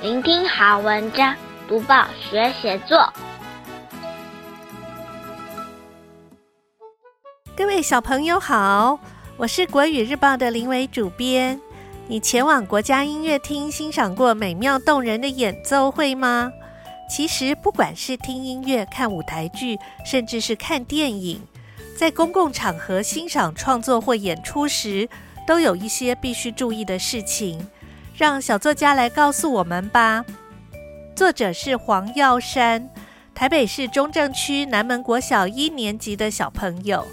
聆听好文章，读报学写作。各位小朋友好，我是国语日报的林伟主编。你前往国家音乐厅欣赏过美妙动人的演奏会吗？其实，不管是听音乐、看舞台剧，甚至是看电影，在公共场合欣赏创作或演出时，都有一些必须注意的事情。让小作家来告诉我们吧。作者是黄耀山，台北市中正区南门国小一年级的小朋友。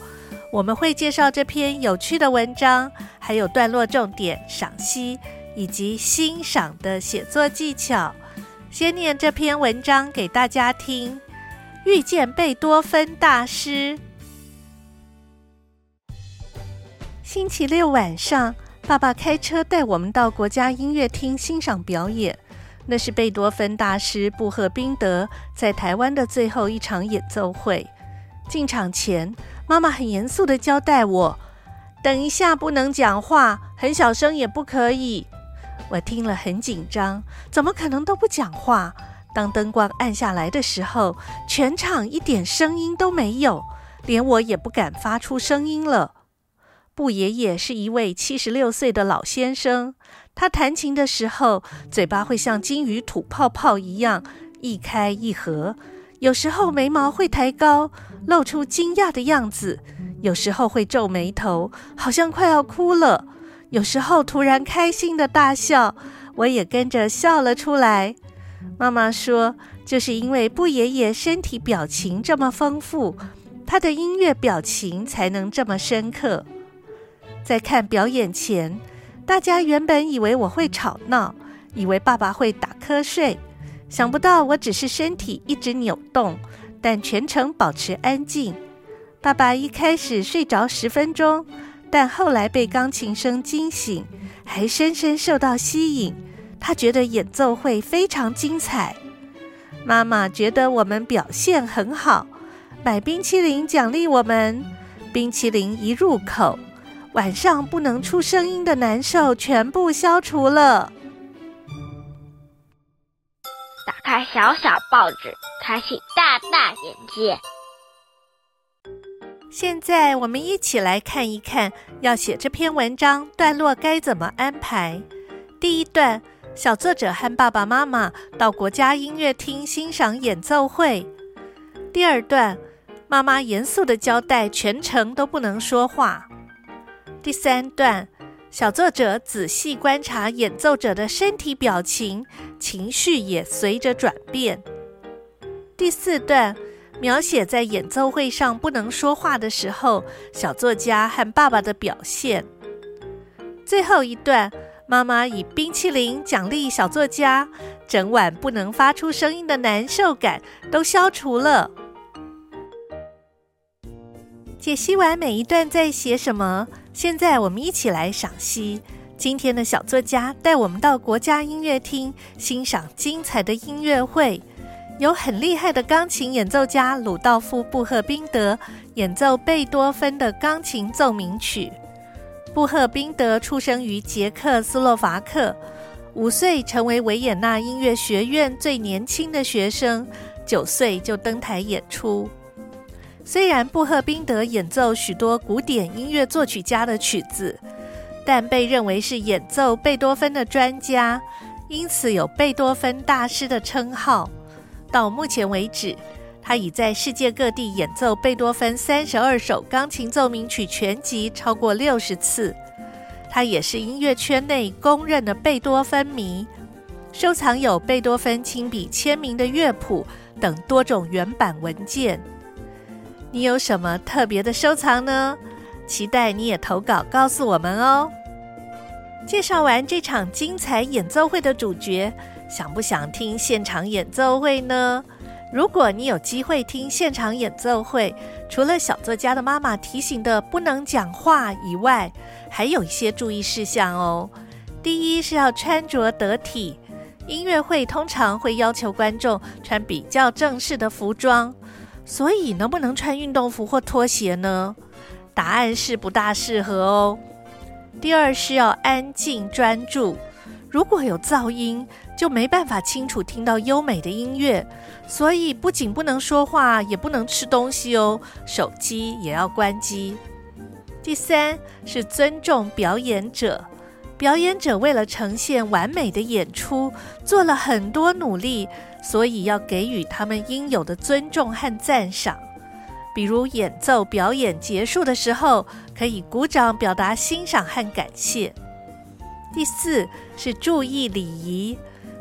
我们会介绍这篇有趣的文章，还有段落重点、赏析以及欣赏的写作技巧。先念这篇文章给大家听。遇见贝多芬大师。星期六晚上。爸爸开车带我们到国家音乐厅欣赏表演，那是贝多芬大师布赫宾德在台湾的最后一场演奏会。进场前，妈妈很严肃地交代我：“等一下不能讲话，很小声也不可以。”我听了很紧张，怎么可能都不讲话？当灯光暗下来的时候，全场一点声音都没有，连我也不敢发出声音了。布爷爷是一位七十六岁的老先生，他弹琴的时候，嘴巴会像金鱼吐泡泡一样一开一合，有时候眉毛会抬高，露出惊讶的样子；有时候会皱眉头，好像快要哭了；有时候突然开心的大笑，我也跟着笑了出来。妈妈说，就是因为布爷爷身体表情这么丰富，他的音乐表情才能这么深刻。在看表演前，大家原本以为我会吵闹，以为爸爸会打瞌睡，想不到我只是身体一直扭动，但全程保持安静。爸爸一开始睡着十分钟，但后来被钢琴声惊醒，还深深受到吸引。他觉得演奏会非常精彩。妈妈觉得我们表现很好，买冰淇淋奖励我们。冰淇淋一入口，晚上不能出声音的难受全部消除了。打开小小报纸，开启大大眼界。现在我们一起来看一看，要写这篇文章段落该怎么安排。第一段，小作者和爸爸妈妈到国家音乐厅欣赏演奏会。第二段，妈妈严肃的交代，全程都不能说话。第三段，小作者仔细观察演奏者的身体表情，情绪也随着转变。第四段，描写在演奏会上不能说话的时候，小作家和爸爸的表现。最后一段，妈妈以冰淇淋奖励小作家，整晚不能发出声音的难受感都消除了。解析完每一段在写什么，现在我们一起来赏析。今天的小作家带我们到国家音乐厅欣赏精彩的音乐会，有很厉害的钢琴演奏家鲁道夫·布赫宾德演奏贝多芬的钢琴奏鸣曲。布赫宾德出生于捷克斯洛伐克，五岁成为维也纳音乐学院最年轻的学生，九岁就登台演出。虽然布赫宾德演奏许多古典音乐作曲家的曲子，但被认为是演奏贝多芬的专家，因此有贝多芬大师的称号。到目前为止，他已在世界各地演奏贝多芬三十二首钢琴奏鸣曲全集超过六十次。他也是音乐圈内公认的贝多芬迷，收藏有贝多芬亲笔签名的乐谱等多种原版文件。你有什么特别的收藏呢？期待你也投稿告诉我们哦。介绍完这场精彩演奏会的主角，想不想听现场演奏会呢？如果你有机会听现场演奏会，除了小作家的妈妈提醒的不能讲话以外，还有一些注意事项哦。第一是要穿着得体，音乐会通常会要求观众穿比较正式的服装。所以，能不能穿运动服或拖鞋呢？答案是不大适合哦。第二是要安静专注，如果有噪音，就没办法清楚听到优美的音乐。所以不仅不能说话，也不能吃东西哦，手机也要关机。第三是尊重表演者，表演者为了呈现完美的演出，做了很多努力，所以要给予他们应有的尊重和赞赏。比如演奏表演结束的时候，可以鼓掌表达欣赏和感谢。第四是注意礼仪，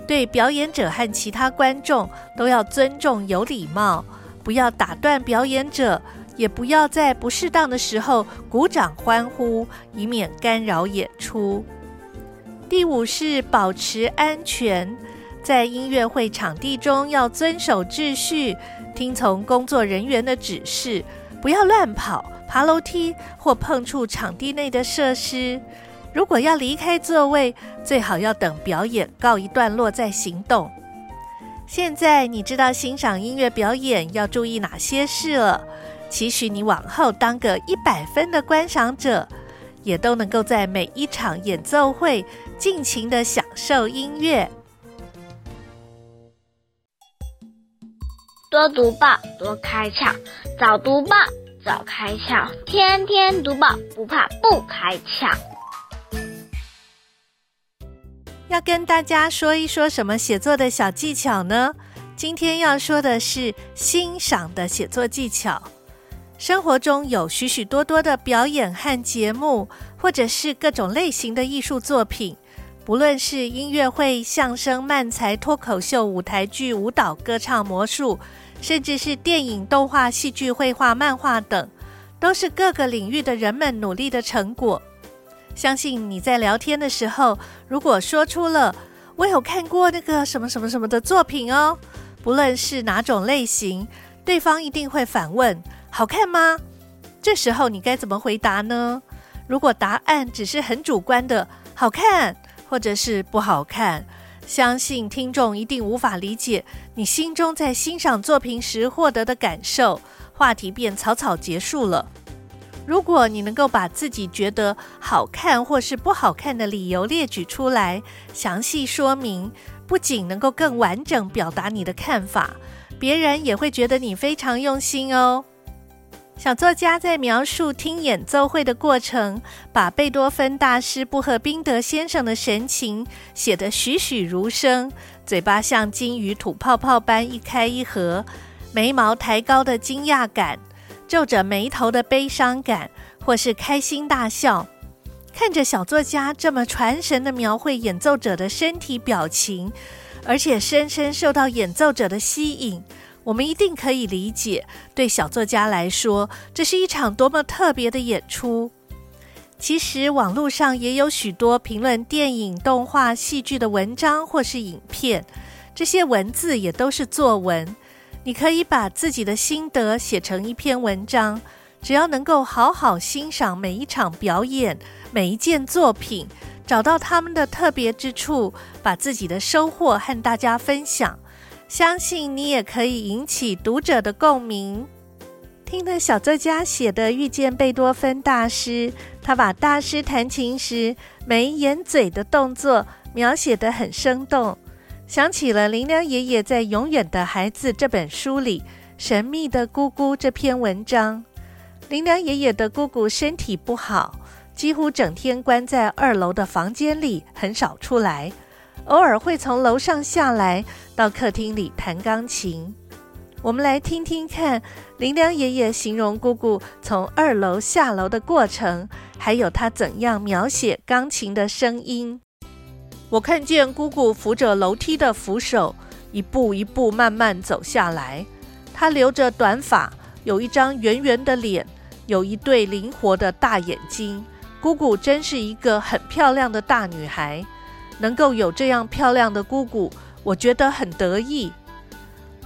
对表演者和其他观众都要尊重有礼貌，不要打断表演者。也不要在不适当的时候鼓掌欢呼，以免干扰演出。第五是保持安全，在音乐会场地中要遵守秩序，听从工作人员的指示，不要乱跑、爬楼梯或碰触场地内的设施。如果要离开座位，最好要等表演告一段落再行动。现在你知道欣赏音乐表演要注意哪些事了。期许你往后当个一百分的观赏者，也都能够在每一场演奏会尽情的享受音乐。多读报，多开窍；早读报，早开窍；天天读报，不怕不开窍。要跟大家说一说什么写作的小技巧呢？今天要说的是欣赏的写作技巧。生活中有许许多多的表演和节目，或者是各种类型的艺术作品，不论是音乐会、相声、漫才、脱口秀、舞台剧、舞蹈、歌唱、魔术，甚至是电影、动画、戏剧、绘画、漫画等，都是各个领域的人们努力的成果。相信你在聊天的时候，如果说出了“我有看过那个什么什么什么的作品哦”，不论是哪种类型，对方一定会反问。好看吗？这时候你该怎么回答呢？如果答案只是很主观的“好看”或者是“不好看”，相信听众一定无法理解你心中在欣赏作品时获得的感受，话题便草草结束了。如果你能够把自己觉得好看或是不好看的理由列举出来，详细说明，不仅能够更完整表达你的看法，别人也会觉得你非常用心哦。小作家在描述听演奏会的过程，把贝多芬大师布赫宾德先生的神情写得栩栩如生，嘴巴像金鱼吐泡泡般一开一合，眉毛抬高的惊讶感，皱着眉头的悲伤感，或是开心大笑。看着小作家这么传神的描绘演奏者的身体表情，而且深深受到演奏者的吸引。我们一定可以理解，对小作家来说，这是一场多么特别的演出。其实，网络上也有许多评论电影、动画、戏剧的文章或是影片，这些文字也都是作文。你可以把自己的心得写成一篇文章，只要能够好好欣赏每一场表演、每一件作品，找到他们的特别之处，把自己的收获和大家分享。相信你也可以引起读者的共鸣。听了小作家写的《遇见贝多芬大师》，他把大师弹琴时眉眼嘴的动作描写得很生动，想起了林良爷爷在《永远的孩子》这本书里《神秘的姑姑》这篇文章。林良爷爷的姑姑身体不好，几乎整天关在二楼的房间里，很少出来。偶尔会从楼上下来，到客厅里弹钢琴。我们来听听看林良爷爷形容姑姑从二楼下楼的过程，还有他怎样描写钢琴的声音。我看见姑姑扶着楼梯的扶手，一步一步慢慢走下来。她留着短发，有一张圆圆的脸，有一对灵活的大眼睛。姑姑真是一个很漂亮的大女孩。能够有这样漂亮的姑姑，我觉得很得意。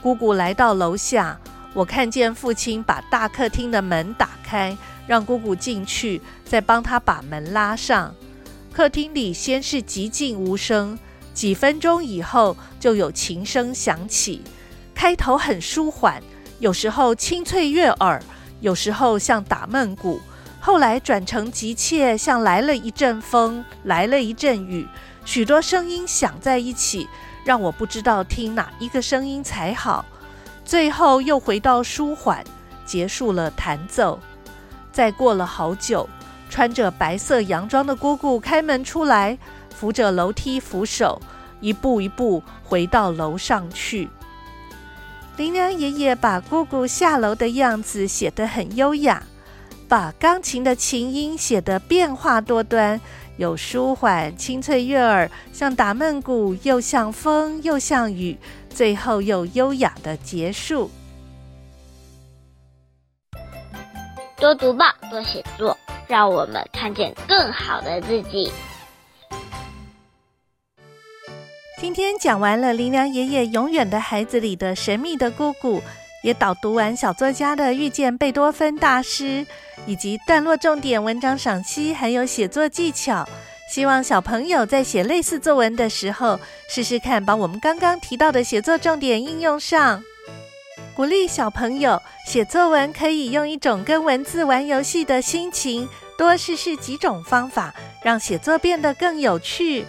姑姑来到楼下，我看见父亲把大客厅的门打开，让姑姑进去，再帮她把门拉上。客厅里先是寂静无声，几分钟以后就有琴声响起，开头很舒缓，有时候清脆悦耳，有时候像打闷鼓，后来转成急切，像来了一阵风，来了一阵雨，许多声音响在一起，让我不知道听哪一个声音才好。最后又回到舒缓，结束了弹奏。再过了好久，穿着白色洋装的姑姑开门出来，扶着楼梯扶手，一步一步回到楼上去。林良爷爷把姑姑下楼的样子写得很优雅，把钢琴的琴音写得变化多端，有舒缓、清脆悦耳，像打闷鼓，又像风，又像雨，最后又优雅的结束。多读报，多写作，让我们看见更好的自己。今天讲完了林良爷爷《永远的孩子》里的神秘的姑姑，也导读完小作家的遇见贝多芬大师，以及段落重点、文章赏析，还有写作技巧。希望小朋友在写类似作文的时候，试试看把我们刚刚提到的写作重点应用上。鼓励小朋友写作文，可以用一种跟文字玩游戏的心情，多试试几种方法，让写作变得更有趣。